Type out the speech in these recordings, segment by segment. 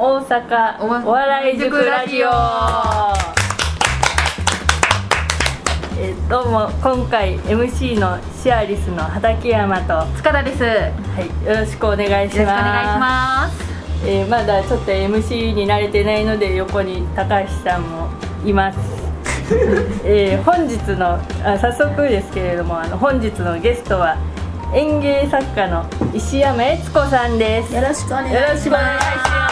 大阪お笑い塾ラジオ。えーどうも今回 MC のシアリスの畠山と、は塚田です。よろしい、よろしくお願いします。くお願いします。えーまだちょっと MC に慣れてないので横に高橋さんもいます。えー本日のあ早速ですけれどもあの本日のゲストは演芸作家の石山悦子さんです。よろしくお願いします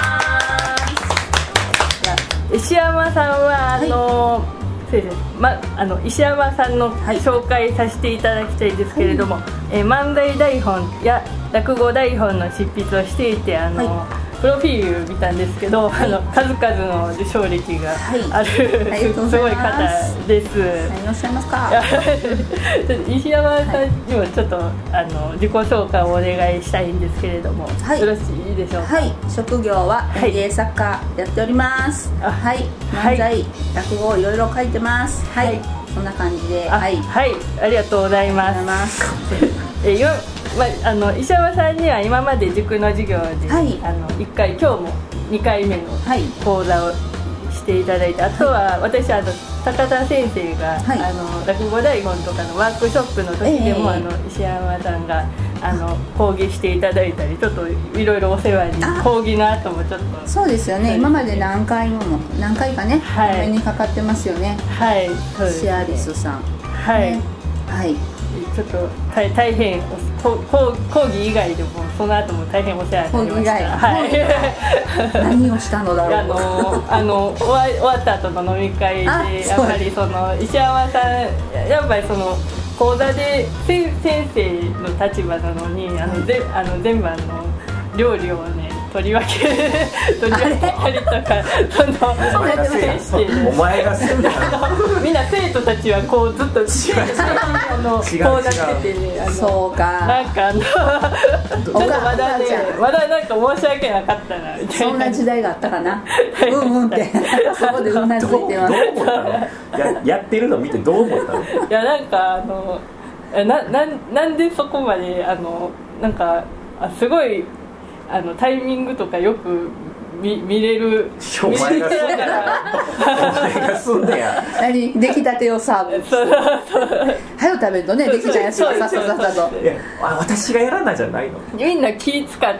石山さんはあの、そうですねま、あの石山さんの紹介させてい。ただきたいですけれども、えー漫才台本や落語台本の執筆をしていてあの、はプロフィール見たんですけど、あの数々の受賞歴がある、ありがとうごす。ごい方です。何をおっしゃいます。か 石山さんにもちょっと、あの自己紹介をお願いしたいんですけれども、はい。よろしいでしょうか？はい。職業は芸作家やっております。あはい。はい。漫才、落語いろいろ書いてます。はい、はい。そんな感じで。あはい。はい、ありがとうござい。ます。えよまあの石山さんには今まで塾の授業で、はい。あの1回今日も2回目のはい。講座をしていただいて、あとは私あの高田先生が、はい。あの落語台本とかのワークショップの時でも、ええ。あの石山さんがあの講義していただいたりちょっといろいろお世話にあ。講義の後もちょっと。そうですよね。今まで何回も何回かね、はい。お目にかかってますよね。はいシアリスさん。はい、ね。はいちょっと大大変講講義以外でもその後も大変お世話になりました。はい。何をしたのだろう。あのあの終わ終わった後の飲み会であやっぱりその石山さんやっぱりその講座で先先生の立場なのにあのぜあの全部あの料理をね取り分け 取り分けたりとかそのそうやってましたしてお前がすんだみんな生徒たちはこうずっとあの違うこうなっててねそうか。なんかあのちょっとまだねまだなんか申し訳なかったなみたいな。そんな時代があったかな？うんうんって。そこでうなずいうてます。思ったの？ややってるの見てどう思ったの？いやなんかあのえななんなんでそこまであのなんかあすごいあのタイミングとかよく見見れるお前がすん見れだなお前がすんだや何？出来たてをサーブ。早く食べるとねできたやつをさっささっさと。いやあ私がやらないじゃないの。みんな気使っ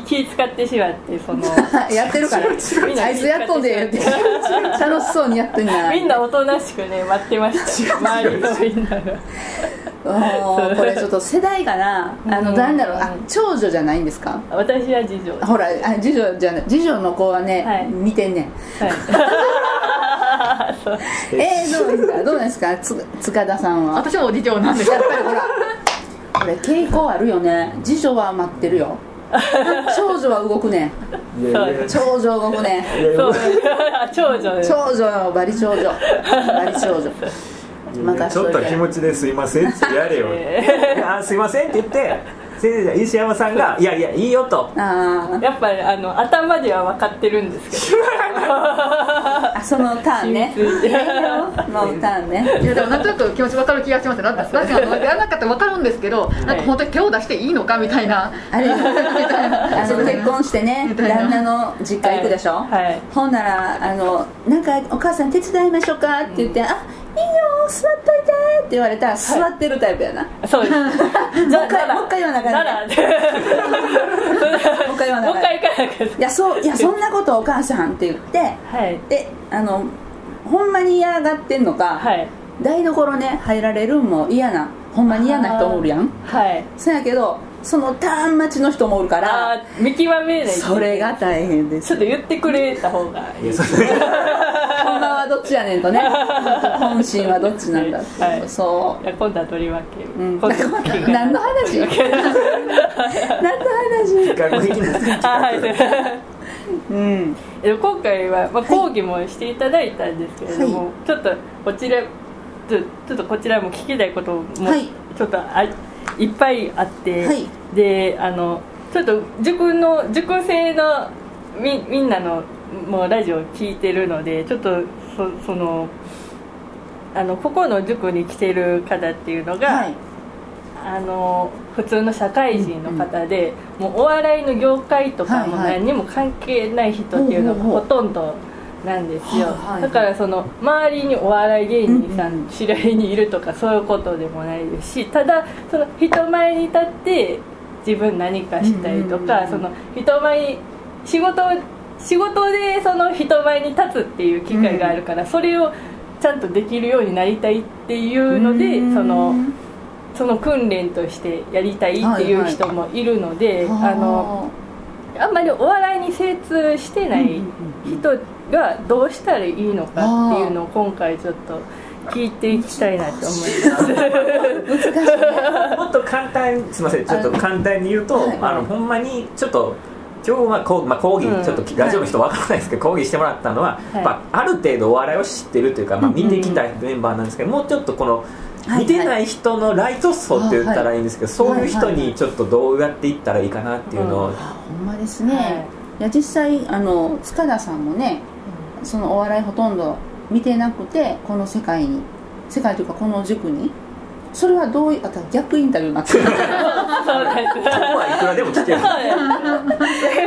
気使ってしまってその やってるから。みんなあいつやっとんでって楽しそうにやってんな。みんなおとなしくね待ってました。周りのみんなが。これちょっと世代かな。あのうんなんだろうあ長女じゃないんですか？私は次女ほらあ次女じゃない次女の子はね、はい。見てんねん。はい。えー、どうですか？どうですか？つ塚田さんは？私もおじ長なんですやっぱりほらこれ傾向あるよね。次女は待ってるよ長女は動くね。いやいや。いや長女動くね。いやいや。そう。長女です長女よバリ長女。バリ長女。ちょっと気持ちですいませんってやれよ。あすいませんって言って先生石山さんが「いやいやいいよ」と。あやっぱりあの頭では分かってるんですけど。ーあそのターンね。のターンね。いやでもなんとなく気持ち分かる気がしますなんかあのやらなかったら分かるんですけどなんか本当に手を出していいのかみたいな。あれ。あの結婚してね旦那の実家行くでしょ、はい。ほんならあの「なんかお母さん手伝いましょうか?」って言って「あいいよ座っといて」って言われたら座ってるタイプやな、そうです。もう一回もう一回言わなあかんなら。もう一回言わなあかん もう一回行かなきゃいやそういやそんなことお母さんって言ってはい。であのほんまに嫌がってんのか、はい。台所ね入られるんも嫌なほんまに嫌な人もおるやん。はい。そやけどそのターン待ちの人もおるかあらー見極めないとそれが大変です。ちょっと言ってくれた方がいい いやそれほんまはどっちやねんとね。本心はどっちなんだ。って、はい。そいや今度は取り分ける、う、うん、今度は取り分ける。何の話？何の話？うん。え今回は、まあ、講義もしていただいたんですけれども、はちょっとこちらちょちょっとこちらも聞きたいこともはい。ちょっとあいっぱいあって、はい。であのちょっと塾の塾生のみみんなのもうラジオ聞いてるのでちょっとそそのあのここの塾に来てる方っていうのが、はい。あの普通の社会人の方で、もうお笑いの業界とかも何にも関係ない人っていうのがほとんどなんですよ、はいはい。はいだからその周りにお笑い芸人さうんうん。ん知り合いにいるとかそういうことでもないですしただその人前に立って自分何かしたいとうんうんうんかその人前に仕事を仕事でその人前に立つっていう機会があるから、それをちゃんとできるようになりたいっていうので、うん。そのその訓練としてやりたいっていう人もいるので、あ。のあんまりお笑いに精通してない人がどうしたらいいのかっていうのを今回ちょっと聞いていきたいなと思います。もっと簡単にすみません。ちょっと簡単に言うと、はい。あのほんまにちょっと今日はこう、まあ、講義、うん。ちょっとラジオの人わからないですけど、講義してもらったのは、はい。まあ、ある程度お笑いを知ってるというか、まあ、うんうん見てきたメンバーなんですけど、もうちょっとこのはい見てない人のライト層って言ったらいいんですけど、そういう人はいはいにちょっとどうやっていったらいいかなっていうのを、うんあほんまですね、はい。い、や実際あの塚田さんもねそのお笑いほとんど見てなくてこの世界に世界というかこの塾にそれはどういうあと逆インタビューになって。るそうです。ここはいくらでも聞ける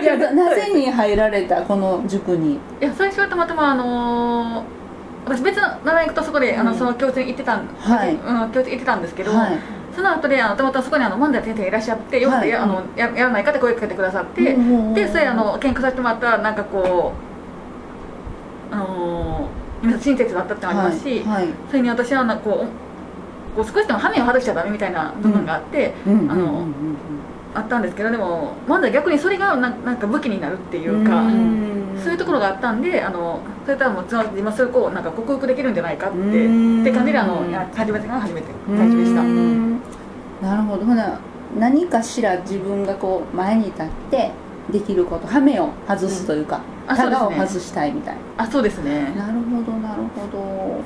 いやななぜに入られたこの塾に？いや最初はたまたまあのー私別の習い事とそこで、あのうんその教室に行ってたん、はい。うん、教室行ってたんですけど、はい。その後であのたまたまそこにあの漫才先生がいらっしゃってよかったらや,、はい。あのややらないかって声かけてくださって、うんでそれあの見学させてもらったらなんかこうあのー皆さん親切だったってのもありますし、はい。はい。それに私はなんかこうこう少しでも羽目を外しちゃダメみたいな部分があって、あのあったんですけどでも漫才逆にそれがななんか武器になるっていうか、うん。そういうところがあったんであのそれとはもう今それこうなんか克服できるんじゃないかってうん。って感じであのや始めたのが初めて最初でした。うん。なるほど。ほな何かしら自分がこう前に立ってできること羽目を外すというか、あタガを外したいみたいあそうですね、ななるほどなるほ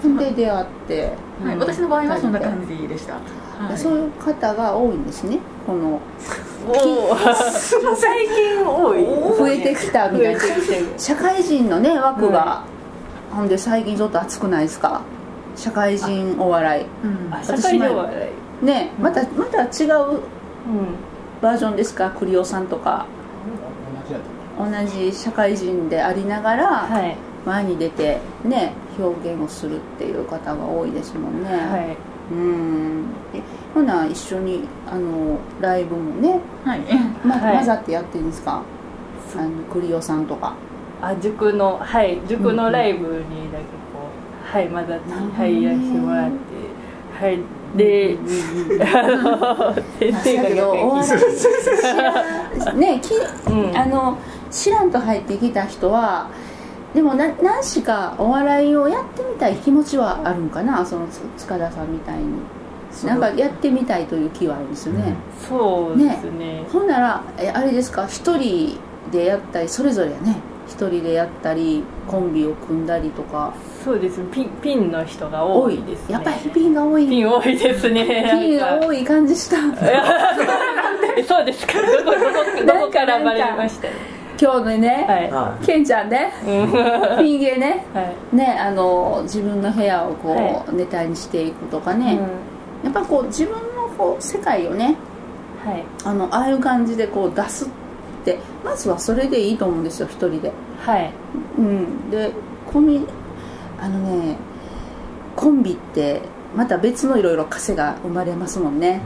ど。で出会って、はい、うん。私の場合はそんな感じでした、はい。そういう方が多いんですね。この 最近多い。増えてきたみ増たいな。えてきてる。社会人のね枠がは、ほんで最近ちょっと熱くないですか？社会人お笑い。うん。あ社会ではない。ねまたまた違ううん。バージョンですか？栗尾さんとか同じ社会人でありながらはい。前に出てね表現をするっていう方が多いですもんね、はい。うん。えほな一緒にあのライブもね、はい。まはい。混ざってやってるんですか？あの栗尾さんとか。あ塾のはい。塾のライブにだけこうはい混ざってなるほどね。入らせてもらってはい。で あの先生がだけどお逆に笑い知らんねき、うん。あの知らんと入ってきた人はでもな何しかお笑いをやってみたい気持ちはあるんかなそのつ塚田さんみたいに。なんかやってみたいという気はあるんですよね、そうですね。ほんならえあれですか一人でやったりそれぞれやね。一人でやったりコンビを組んだりとか。そうですピンピンの人が多いですね。やっぱりピンが多い。ピン多いですね。ピンが多い感じした。えそうですか。どこどこどこからバレました？今日のね、はい。はいケンちゃんねうん。ピン芸ねはい。ねあの自分の部屋をこう、はネタにしていくとかね、やっぱこう自分のこう世界をねうんはい。あのああいう感じでこう出すってまずはそれでいいと思うんですよ一人で。はい。うん。でコンビあのねコンビってまた別のいろいろ枷が生まれますもんね。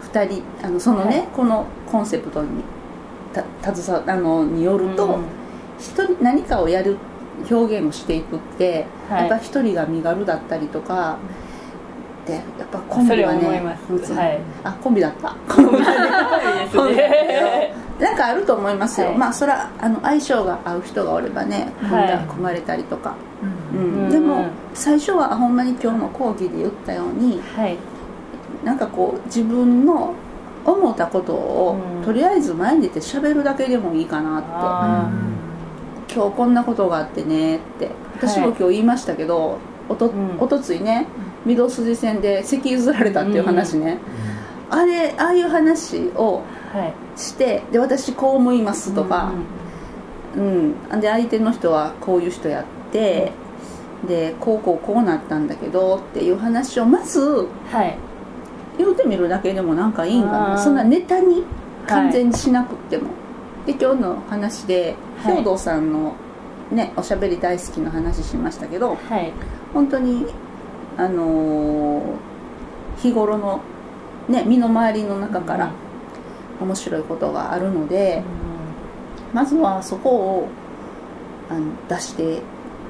二人あのそのね、はい。このコンセプトにた携わあのによると、うん。一人何かをやる表現をしていくって、はい。やっぱ一人が身軽だったりとかでやっぱコンビはねはいあコンビだった。コンビそうですね。なんかあると思いますよ、はい。まあそれはあの相性が合う人がおればね組んだ、はい組まれたりとか、ううん。うん。でも最初はほんまに今日の講義で言ったようにはい。なんかこう自分の思ったことを、うん。とりあえず前に出て喋るだけでもいいかなって。あ今日こんなことがあってねって。私も今日言いましたけど、おとん。おとついね御堂筋線で席譲られたっていう話ね、あれああいう話をはい。してで私こう思いますとか、うんで相手の人はこういう人やって、でこうこうこうなったんだけどっていう話をまずはい言うてみるだけでもなんかいいんかな。そんなネタに完全にしなくっても、で今日の話ではい。兵藤さんのねおしゃべり大好きの話しましたけどはい。本当にあのー日頃のね身の回りの中から面白いことがあるので、まずはそこをあの出して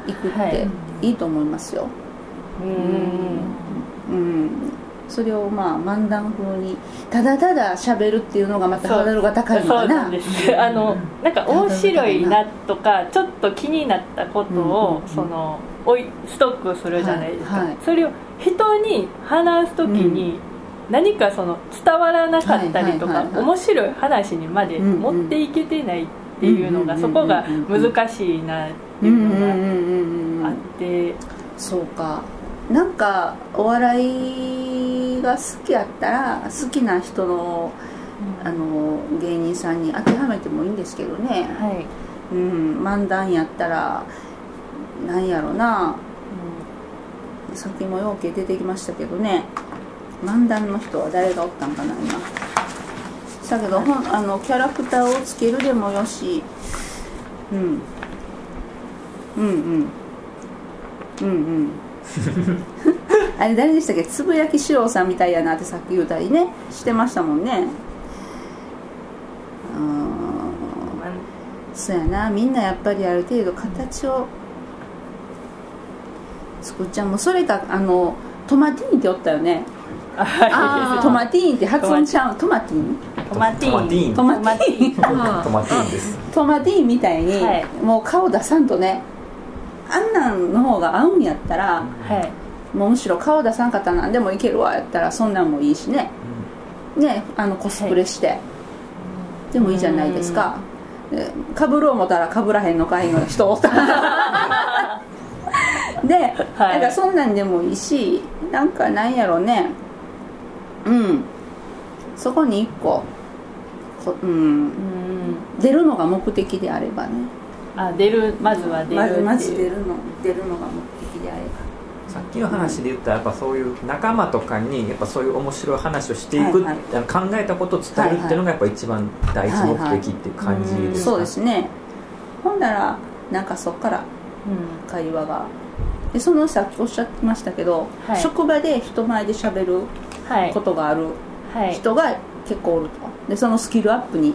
いくっはい。ていいと思いますよ、うん。うん、それをまあ漫談風にただただ喋るっていうのがまたハードルが高いのそうかななんです。あのなんか面白いなとかちょっと気になったことをうんそのおいストックするじゃないですか、はいはい。それを人に話す時に何かその伝わらなかったりとか面白い話にまで持っていけてないっていうのがそこが難しいなっていうのがあって。そうかなんかお笑いが好きやったら好きな人のあの芸人さんに当てはめてもいいんですけどね、はい。うん、漫談やったらなんやろな。さっきもようけ出てきましたけどね。漫談の人は誰がおったんかな今。だけどほんあのキャラクターをつけるでもよし、うん、うんうん。うんうん あれ誰でしたっけ？つぶやきしろうさんみたいやなってさっき言うたりねしてましたもんね。うんそうやな。みんなやっぱりある程度形を作っちゃう。もうそれかあのトマティーンっておったよね。あトマティーンって発音ちゃう？トマティーン。トマティーン。トマティーン。トマティーンです。トマティーンみたいに、はい。もう顔出さんとねあんなんの方が合うんやったらはい。もうむしろ顔出さんかったら何でもいけるわやったらそんなんもいいしね。ねあのコスプレして、でもいいじゃないですか。でかぶろう思ったらかぶらへんのかいの人おった。で、はい。だからそんなんでもいいしなんかなんやろね。うん。そこに一個。こうん。うん。出るのが目的であればねあ出るまずは出るっていう。まずまず出るの出るのが目的であれば。さっきの話で言ったらやっぱそういう仲間とかにやっぱそういう面白い話をしていく、はいあの考えたことを伝えるっていうのがやっぱ一番第一目的っていう感じですか、そうですね。ほんならなんかそっからうん。会話が。でそのさっきおっしゃってましたけど、はい。職場で人前で喋るはい。ことがあるはい。人が結構おると。でそのスキルアップに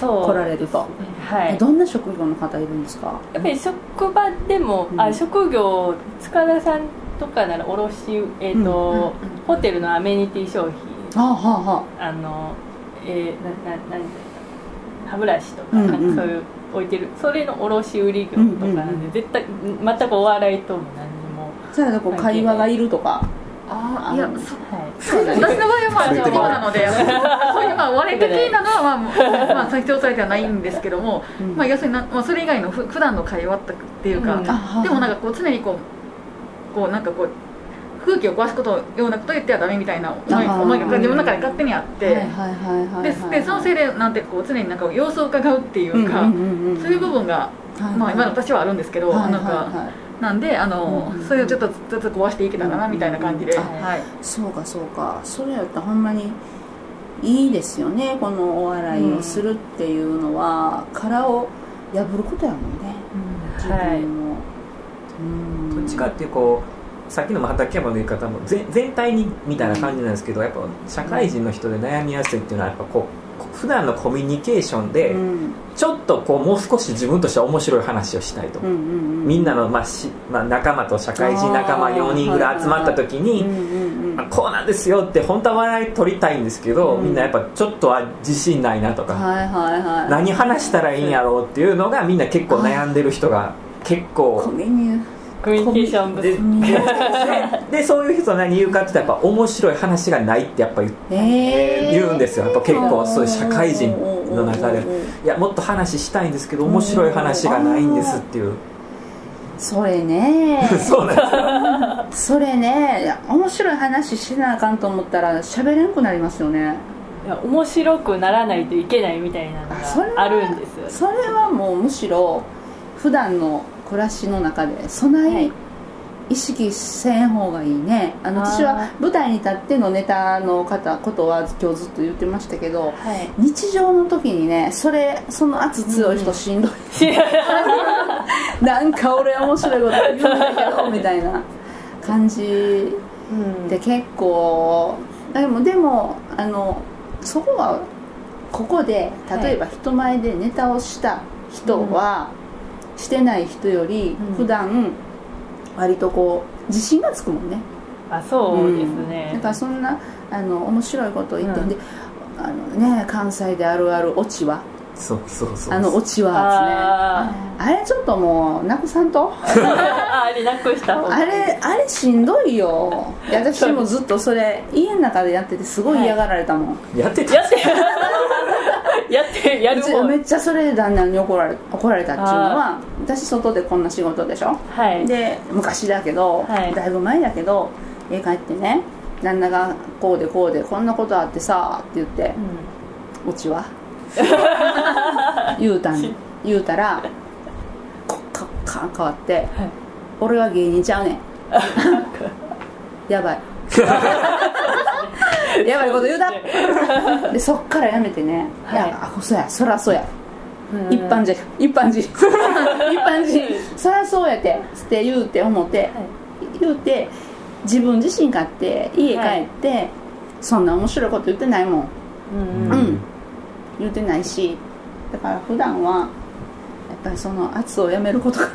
来られると、はい。どんな職業の方いるんですか？やっぱり職場でも、うん。あ職業塚田さんとかなら卸、えーとうん。うん。うん。ホテルのアメニティ商品。はあはあはあ。のえー、ななな。ん歯ブラシとか,、なんかそういう置いてる。それの卸売業とかなんで、絶対全くお笑いとも何にもあそうやこう会話がいるとかああいやうんそはい。そう私の場合はまあ職業なのでそういうまあお笑い的なのはまあまあ最長されてはないんですけども、うんまあ要するにな、まあ、それ以外のふ普段の会話っていうか、でもなんかこう常にこうこうなんかこう空気を壊すことようなことを言ってはダメみたいな思いが自分の中で勝手にあって、ででそのせいでなんてこう常になんか様子を伺うっていうか、そういう部分が、まあ、今の私はあるんですけど、なんかはいなんであの、うんそれをちょっとずつ壊していけたらなみたいな感じで、うんはい、そうかそうか。それやったらほんまにいいですよねこのお笑いをするっていうのは、殻を破ることやもんね自分はい。も、うん。どっちかっていうこうさっきの畠山の言い方も全全体にみたいな感じなんですけどやっぱ社会人の人で悩みやすいっていうのはやっぱこう普段のコミュニケーションでうん。ちょっとこうもう少し自分としては面白い話をしたいと、うんうんうん。みんなの、まあしまあ、仲間と社会人仲間あー4人ぐらい集まった時に、うんうんうん。あこうなんですよって本当は笑い取りたいんですけど、うん。みんなやっぱちょっとは自信ないなとか、はいはいはい何話したらいいんやろうっていうのがみんな結構悩んでる人が結コ構ミュニコミュニケーション不で足。で でそういう人は何言うかって言ったらやっぱ面白い話がないってやっぱ言うえー。言うんですよ。やっぱ結構そういう社会人の中で。いやもっと話したいんですけど面白い話がないんですっていう。それね。そうなんですよ。それね。面白い話しなあかんと思ったら喋れんくなりますよね。いや面白くならないといけないみたいなのがあるんですよ。それはもうむしろ普段の暮らしの中で備え意識せん方がいいね。あの私は舞台に立ってのネタの方ことは今日ずっと言ってましたけどはい。日常の時にねそれその圧強い人しんどい、なんか俺面白いこと言うんだけどみたいな感じうん。で結構でもでもあのそこはここで例えば人前でネタをした人は、してない人よりうん。普段割とこう自信がつくもんね。あそうですうん。ねだからそんなあの面白いことを言って、うん。であのね関西であるあるオチは。そうそうそうあのオチはあですね。あれちょっともうなくさんと？ー あれなくしたあれあれしんどいよ。いや私もずっとそれ家の中でやっててすごい嫌がられたもん、やってた。やってやってやる方。めっちゃそれで旦那に怒られ怒られたっていうのは私外でこんな仕事でしょ？はい。で昔だけど、はい。だいぶ前だけど家帰ってね旦那がこうでこうでこんなことあってさって言ってう「うちは? 」言うたん言うたらこかか変わってはい「俺は芸人ちゃうねん」やばい やばいこと言うた でそっからやめてね「はい。いやあそうや。そらそうや。ん。一般人一般人 一般人そりゃそうやて。つって言うて思って、言うて自分自身勝って家帰って、そんな面白いこと言ってないもん。うん。うん。うん言ってないし。だから普段はやっぱりその圧をやめることが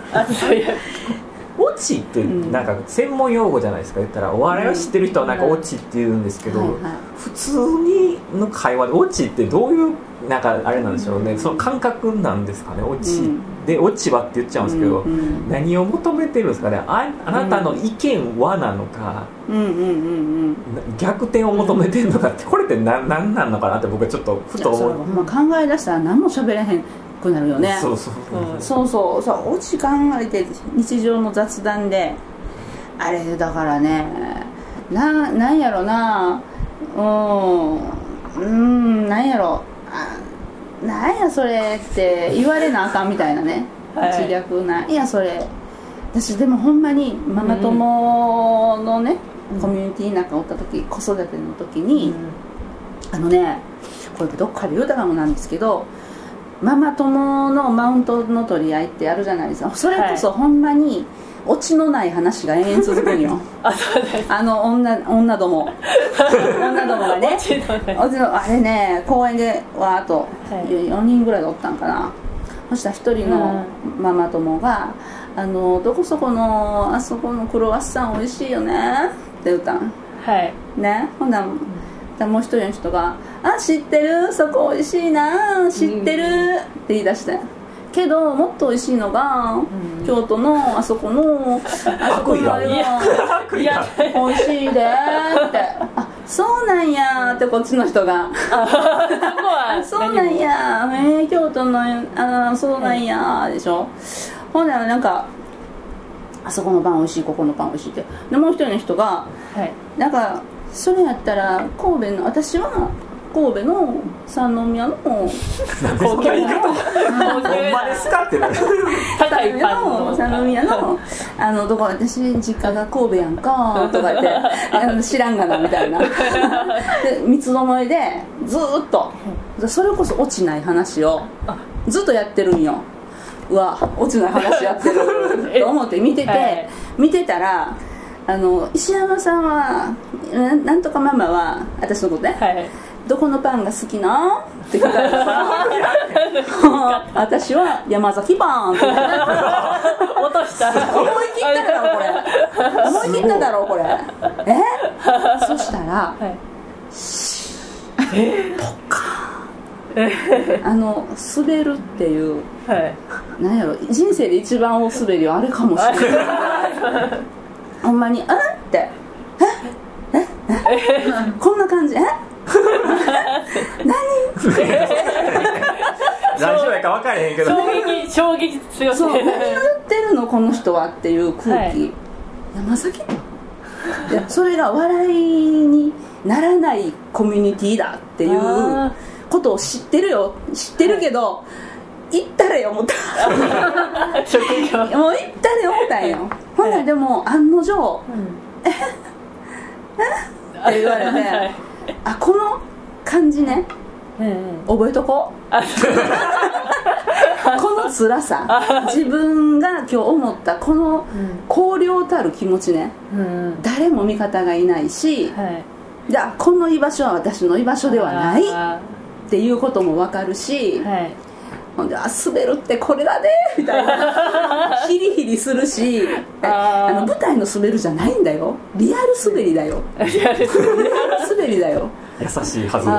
オチってうんなんか専門用語じゃないですか言ったら。お笑いを知ってる人はなんかオチって言うんですけど、普通にの会話でオチってどういうなんかあれなんでしょうね、その感覚なんですかね。オチ、うんでオチはって言っちゃうんですけど、何を求めてるんですかね。ああなたの意見はなのか、逆転を求めてるのかってこれって何なんなんのかなって僕はちょっとふと思う。ま考え出したら何も喋れへんくなるよねそうそうそう。そうそうそうオチ考えて日常の雑談で。あれだからねななんやろな。うんうんなんやろ。あなんやそれって言われなあかんみたいなね。はい。自虐なんやそれ。私でもほんまにママ友のね、コミュニティなんかおった時子育ての時に、あのねこれどっかで言うたかもなんですけどママ友のマウントの取り合いってあるじゃないですか。それこそほんまにオチのない話が延々続くんよ。あそうです。あの女女ども。女どもがね。オチのあれね公園でわーっとはい。4人ぐらいでおったんかな。そしたら1人のママ友が「あのどこそこのあそこのクロワッサン美味しいよね」って言ったん。はい。ね？ほんならもう一人の人が「あ知ってる？そこ美味しいな知ってる」って言い出してけどもっと美味しいのが、ん。京都のあそこの あそこのあれいやが。いや美味しいでって「あそうなんや」ってこっちの人が。そうなんやえー、京都のあそうなんやでしょ。ほんならなんかあそこのパン美味しいここのパン美味しいって。でもう一人の人がはい。なんかそれやったら神戸の私は神戸の三宮の高級なほんまですか？ってなる。高いパンの。三宮のあのどこ私実家が神戸やんか とか言ってあの知らんがなみたいな。で三つどもえでずーっとそれこそ落ちない話をずっとやってるんよ。うわ落ちない話やってる。と思って見てて、はい。見てたらあの石山さんはななんとかママは私のことね、はいどこのパンが好きな？って聞かれたから 私は山崎パンって落とした。思い切っただろこれ。思い切っただろこれ。え？そしたらはい。あの滑るっていうはい。なんやろ人生で一番大滑りはあれかもしれない ほんまに「あっ?」て「え？え？え？こんな感じ？え？ラジオやか分かれへんけど。衝撃衝撃強すぎる。そう何を言ってるの？この人はっていう空気、はい。山崎？でそれが笑いにならないコミュニティだっていうあことを知ってるよ。知ってるけど、行ったれよ思った。職業。もう行ったれ思ったんよ。ほんならでも案の定って言われてはい。あこの感じね？うん覚えとこう。この辛さ。自分が今日思ったこの荒涼たる気持ちね。うん誰も味方がいないしはい。じゃあこの居場所は私の居場所ではないっあていうことも分かるしーはいほんであ滑るってこれだねみたいな。ヒリヒリするしあの舞台の滑るじゃないんだよ。リアル滑りだよ。リアル滑り。だよ。優しいはずあ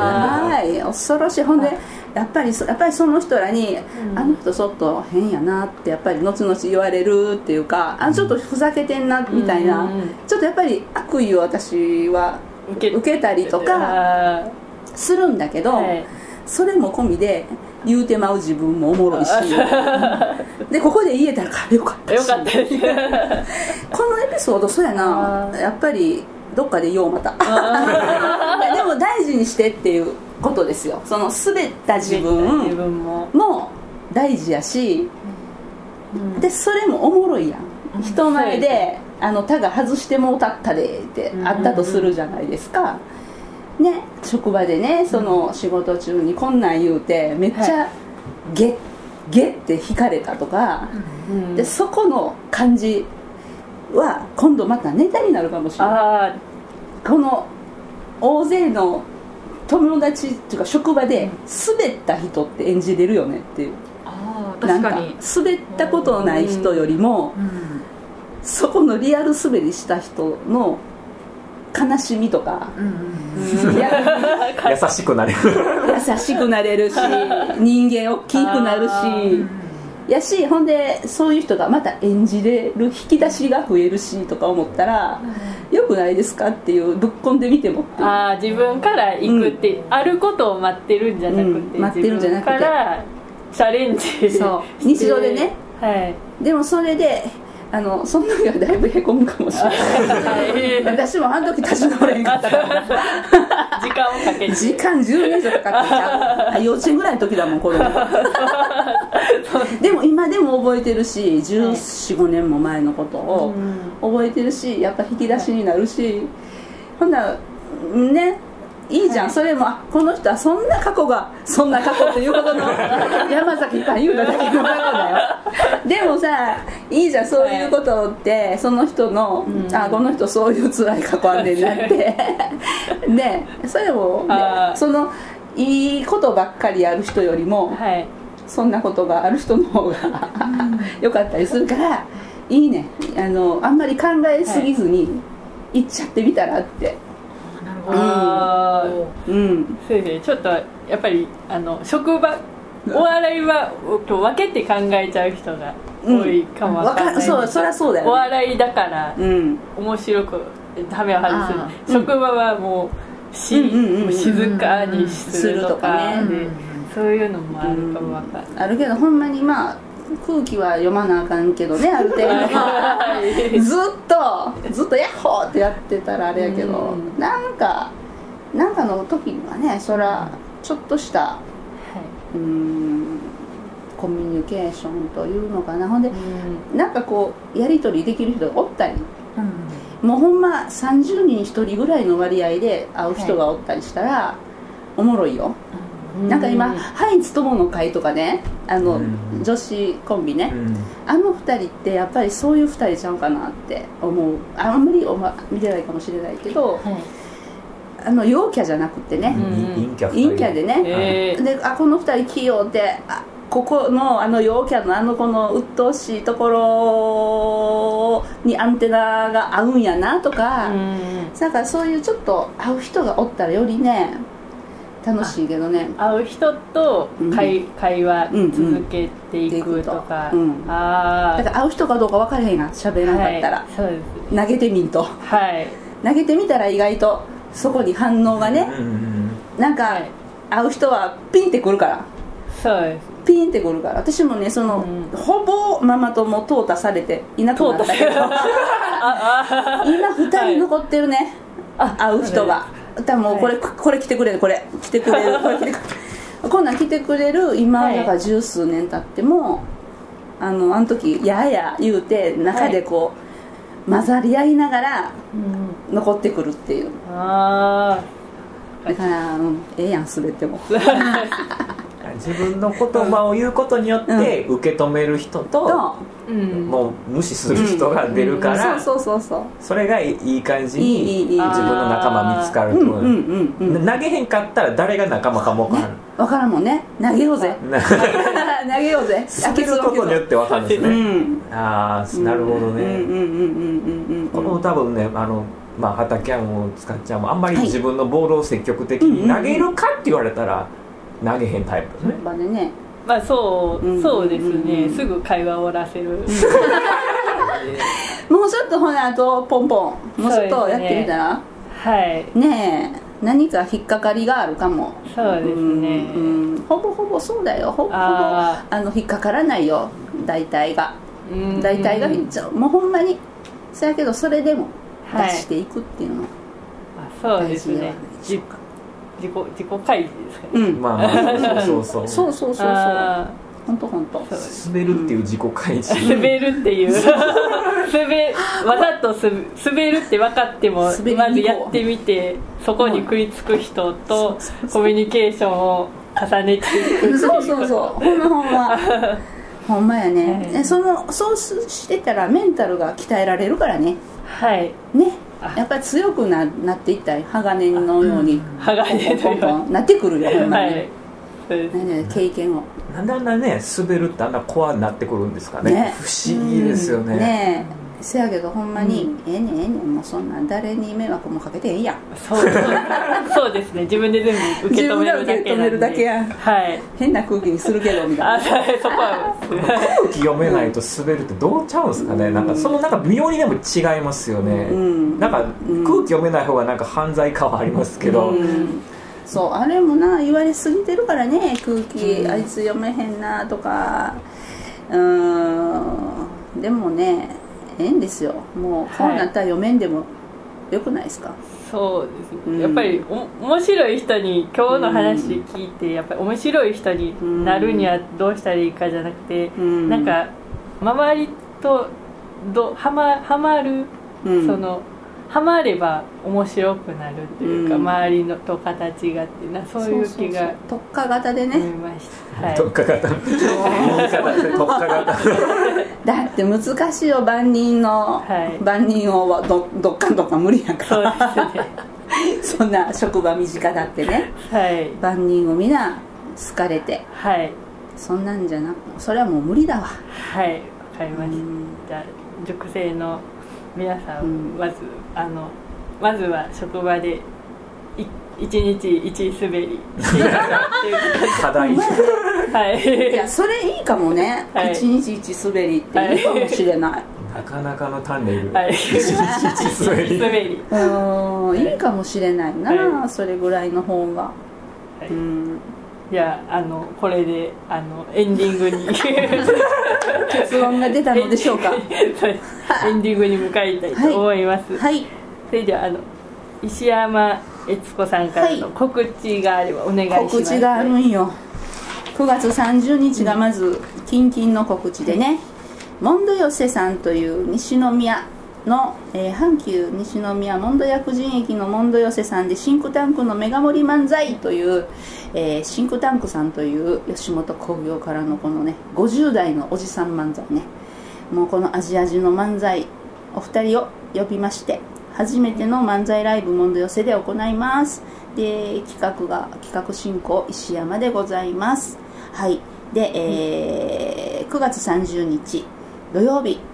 はい。恐ろしい。ほんでやっぱりそやっぱりその人らに、あの人ちょっと変やなってやっぱり後々言われるっていうかあちょっとふざけてんなみたいな、うん。うんうんちょっとやっぱり悪意を私は受けたりとかあするんだけど、ーはい。それも込みで言うてまう自分もおもろいし。でここで言えたらあよかったし。よかったこのエピソードそうやな。やっぱりどっかで言おうまた。でも大事にしてっていうことですよ。その滑った自自分分も。も大事やし。でそれもおもろいやん。人前で「あの他が外してもうたったで」ってあったとするじゃないですかね職場でねその仕事中にこんなん言うてめっちゃゲッゲッって引かれたとかうん。でそこの感じは今度またネタになるかもしれない。あこの大勢の友達っていうか職場で滑った人って演じれるよねっていう。ああなんか確かに滑ったことのない人よりもうん。そこのリアル滑りした人の悲しみとか。うんうん優しくなれる。優しくなれるし 人間大きくなるあしやしほんでそういう人がまた演じれる引き出しが増えるしとか思ったらよくないですかっていうぶっ込んでみてもあー自分から行くって、あることを待ってるんじゃなくて、うん。待ってるんじゃなくて。自分からチャレンジそう。日常でね。はい。でもそれであのその時はだいぶへこむかもしれない。はい私もあの時立ち直れへんかったから。時間をかけて。時間10年以上かかって。ちゃうあ幼稚園ぐらいの時だもん子供。でも今でも覚えてるし1415年も前のことを覚えてるしやっぱ引き出しになるし。ほんならねいいじゃん、それもあこの人はそんな過去がそんな過去っていうことの 山崎さん言うただけの過去だよ。でもさいいじゃん。そういうことってその人の、うん。あこの人そういう辛い過去あんねんなって。ね。それも、ねそのいいことばっかりやる人よりも、はい。そんなことがある人の方が良かったりするからいいね。あのあんまり考えすぎずに行っちゃってみたらって、あー。うん。そうですね。ちょっとやっぱりあの職場お笑いは分けて考えちゃう人が多いかもわかんない、わかそうそりゃそうだよね。お笑いだからうん。面白くためを外あす職場はもうし、うん。静かにするとかね。でそういうのもあるかもわかんない、あるけどほんまにまあ空気は読まなあかんけどね ある程度。はい。ずっとずっとヤッホーってやってたらあれやけど、うん。なんかなんかの時にはねそらちょっとしたうーんコミュニケーションというのかな。ほんでうん。なんかこうやり取りできる人がおったり。うん。もうほんま30人に1人ぐらいの割合で会う人がおったりしたら、おもろいよ、なんか今「ハインツ友の会」とかねあの、うん。女子コンビね、うん。あの2人ってやっぱりそういう2人ちゃうかなって思う。あんまりおま見てないかもしれないけどはい。あの陽キャじゃなくてね、うん。陰キャでね、えーであこの2人器用であここのあの陽キャのあの子の鬱陶しいところにアンテナが合うんやなとか、うん。なんかそういうちょっと会う人がおったらよりね楽しいけどね。会う人と会,、会話うん続けていくとか、うんああだから会う人かどうか分からへんが喋らなかったら、はい、そうです。投げてみんと。はい。投げてみたら意外とそこに反応がね、うなんか、はい。会う人はピンってくるから。そうです。ピンってくるから。私もねその、うん。ほぼママ友淘汰されていなくなったけど。ああ 今2人残ってるね、あ会う人が多分これ、これ来てくれるこれ来てくれるこれ。来てくれる。こんなん来てくれる。今、はい。だから十数年経ってもあのあの時やーや言うて中でこう、混ざり合いながらうん。残ってくるっていう。あだから、うん、ええやん全ても 自分の言葉を言うことによって受け止める人と、もう無視する人が出るから、そうそうそうそう。それがいい感じいいいいいい。に自分の仲間見つかると。投げへんかったら誰が仲間かも分からん、分からんもんね。投げようぜ。な 投げようぜ。滑ることによって分かるんですうね、ん。ああなるほどね、この多分ねあのまあ畠山も塚ちゃんもあんまりはい。自分のボールを積極的に投げるかって言われたら投げへんタイプですね、場でね。まあそう、うん。そうですね、うんすぐ会話を終わらせる、もうちょっとほなあとポンポンもうちょっとやってみたら？はい。ねえ何か引っかかりがあるかも。そうですね。うんうん。ほぼほぼそうだよ。ほぼほぼああの引っかからないよ。大体が。うん大体がちょもうほんまに。そやけどそれでもはい。出していくっていうの。はあそうですね。大事ではないでしょうか自己自己開示ですかね。うん。まあまあそうそうそう。そうそうそうそう。あ本当本当。滑るっていう自己開示 滑るっていう。滑わざとす滑るって分かってもまずやってみてそこに食いつく人とコミュニケーションを重ねていくっていう。そうそうそう。ほんまほんま。ほんまやね、はい。えそのそうしてたらメンタルが鍛えられるからね。はい。ね。あやっぱり強くななっていったり鋼のように。鋼ポンポンポンポン。なってくるよほんまに、はい。ねね経験を。なんであんなね滑るってあんなコアになってくるんですかね。ね。不思議ですよね,、ねえせやけどほんまに、ええねんええねんもうそんなん誰に迷惑もかけてええやん。そう。そうですね。自分で全部受け止めるだけなんで。自分で受け止めるだけやはい。変な空気にするけどみたいな。あそこは空気読めないと滑るってどうちゃうんですかね。なんかそのなんか微妙にでも違いますよね、うん。なんかうん。空気読めない方がなんか犯罪感はありますけど、うん。そうあれもな言われすぎてるからね空気、あいつ読めへんなとか。うーん。でもねええんですよ。もうこうなったら読めんでもよくないですか、そうですね、うん。やっぱりお面白い人に今日の話聞いてやっぱり面白い人になるにはどうしたらいいかじゃなくて、うん。なんか周りとどはまはまる、うん。そのはまれば面白くなるというか、うん。周りのと形がっていうなそういう気が特化型で思いねました、はい。特化型。言い方で特化型。だって難しいよ万人の、はい。万人をどどっかんどっかん無理やかそうらですね。そんな職場身近だってね。はい。万人を皆好かれて。はい。そんなんじゃなくそれはもう無理だわ。はい。わかりましうん。た塾生の皆さん、うん。まずあのまずは職場でい一日一滑り。していただっていう課題。はい。いやそれいいかもね、はい。一日一滑りっていい。かもしれない、なかなかのタンネル、はい。一日一滑り。滑り。うーんい。いかもしれないな、はそれぐらいの方が、はい。うんじゃああのこれであのエンディングに。結論が出たのでしょうか？エンディングに向かいたいと思います、はい。それではあの石山悦子さんからの告知があればお願いします。告知があるんよ。9月30日がまずキンキンの告知でね、モンド寄せさんという西宮の、えー阪急西宮モンド薬人駅のモンド寄せさんでシンクタンクのメガ盛り漫才という、えーシンクタンクさんという吉本興業からのこのね50代のおじさん漫才ね。もうこのアジア人の漫才お二人を呼びまして初めての漫才ライブモンド寄せで行います。で企画が企画進行石山でございます。はい。で、えー9月30日土曜日。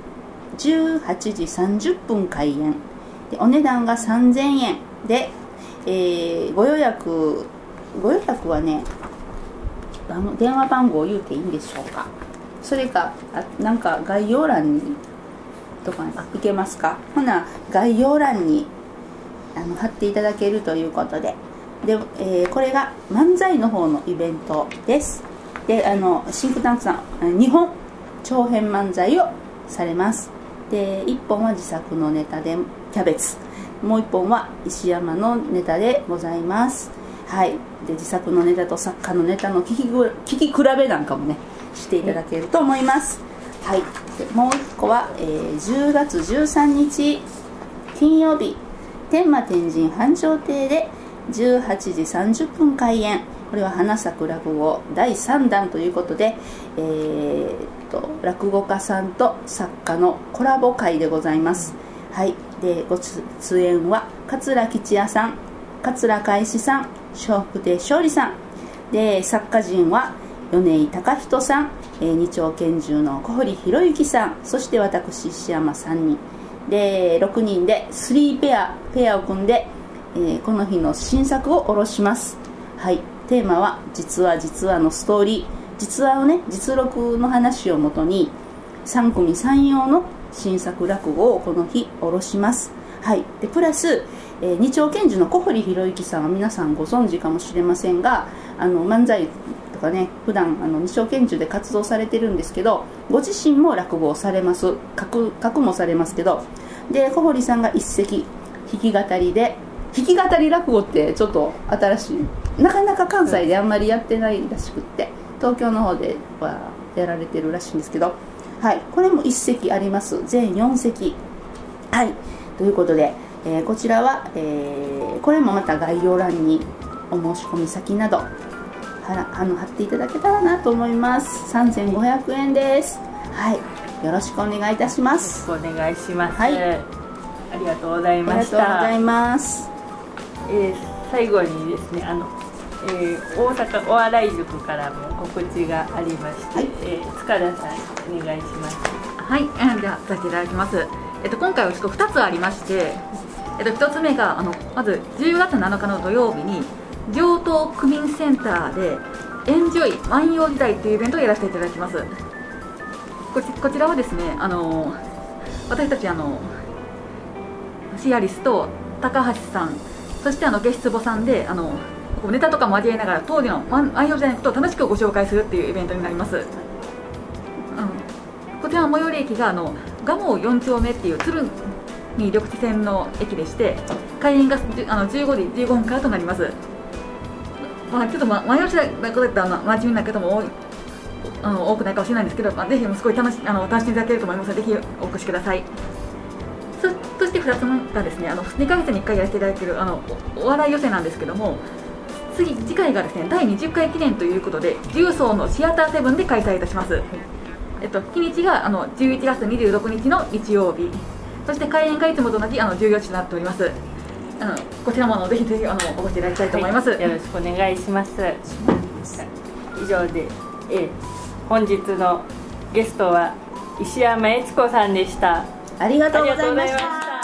18時30分開演。でお値段が3000円。で、えーご予約ご予約はね番電話番号を言うていいんでしょうか。それかあなんか概要欄にとかいけますか。ほな概要欄にあの貼っていただけるということで。で、えーこれが漫才の方のイベントです。であのシンクタンクさん2本長編漫才をされます。で1本は自作のネタでキャベツ。もう1本は石山のネタでございます。はい。で自作のネタと作家のネタの聞き聞き比べなんかもねしていただけると思います。はい。でもう一個は、えー10月13日金曜日。天満天神繁盛亭で18時30分開演。これは花咲く落語第3弾ということで、えーと落語家さんと作家のコラボ会でございます。はい。でご出演は桂吉也さん桂海志さん笑福亭勝利さん。で作家陣は米井隆人さん、えー二丁拳銃の小堀博之さんそして私石山3人で6人で3ペアペアを組んで、えーこの日の新作を下ろします。はい。テーマは「実は実は」のストーリー。実話をね実録の話をもとに3組3用の新作落語をこの日下ろします。はい。でプラス、えー二丁拳銃の小堀博之さんは皆さんご存知かもしれませんがあの漫才とかね普段あの二丁拳銃で活動されてるんですけどご自身も落語をされます。書く書くもされますけどで小堀さんが一席弾き語りで弾き語り落語ってちょっと新しいなかなか関西であんまりやってないらしくって東京の方ではやられてるらしいんですけどはいこれも一席あります。全4席。はいということで、えーこちらは、えーこれもまた概要欄にお申し込み先などはらあの貼っていただけたらなと思います。3500円です。はいよろしくお願いいたします。お願いします、はい。ありがとうございありがましとうございたます。えー最後にですねあの、えー大阪お笑い塾からも告知がありまして、はいえー塚田さんお願いしますはい、えーではさせていただきます。えっと今回はちょっと2つありまして、えっと1つ目があのまず10月7日の土曜日に上東区民センターでエンジョイ万葉時代というイベントをやらせていただきます。こちこちらはですね、あの私たちあのシアリスと高橋さん、そしてあのゲスボさんであのネタとかも交えながら当時の万万葉時代のことを楽しくご紹介するっていうイベントになります。うん。こちらの最寄り駅があの蒲生4丁目っていう鶴見緑地線の駅でして開園がじゅあの15時15分からとなります、まあ、ちょっと、ま、前の時代のことだったら真面目な方も多いあの多くないかもしれないんですけど、まあ、ぜひすごい楽しあの楽しんでいただけると思いますのでぜひお越しください。そそして2つ目がですねあの2ヶ月に1回やらせていただいているあのおお笑い寄せなんですけども次次回がですね第20回記念ということで重曹のシアターセブンで開催いたします、えっと、日にちがあの11月26日の日曜日。そして開演がいつもと同じあの14時となっております。あのこちらもあのぜひぜひあのお越しいただきたいと思います、はい。よろしくお願いします。以上で、えー本日のゲストは石山悦子さんでした。ありがとうございました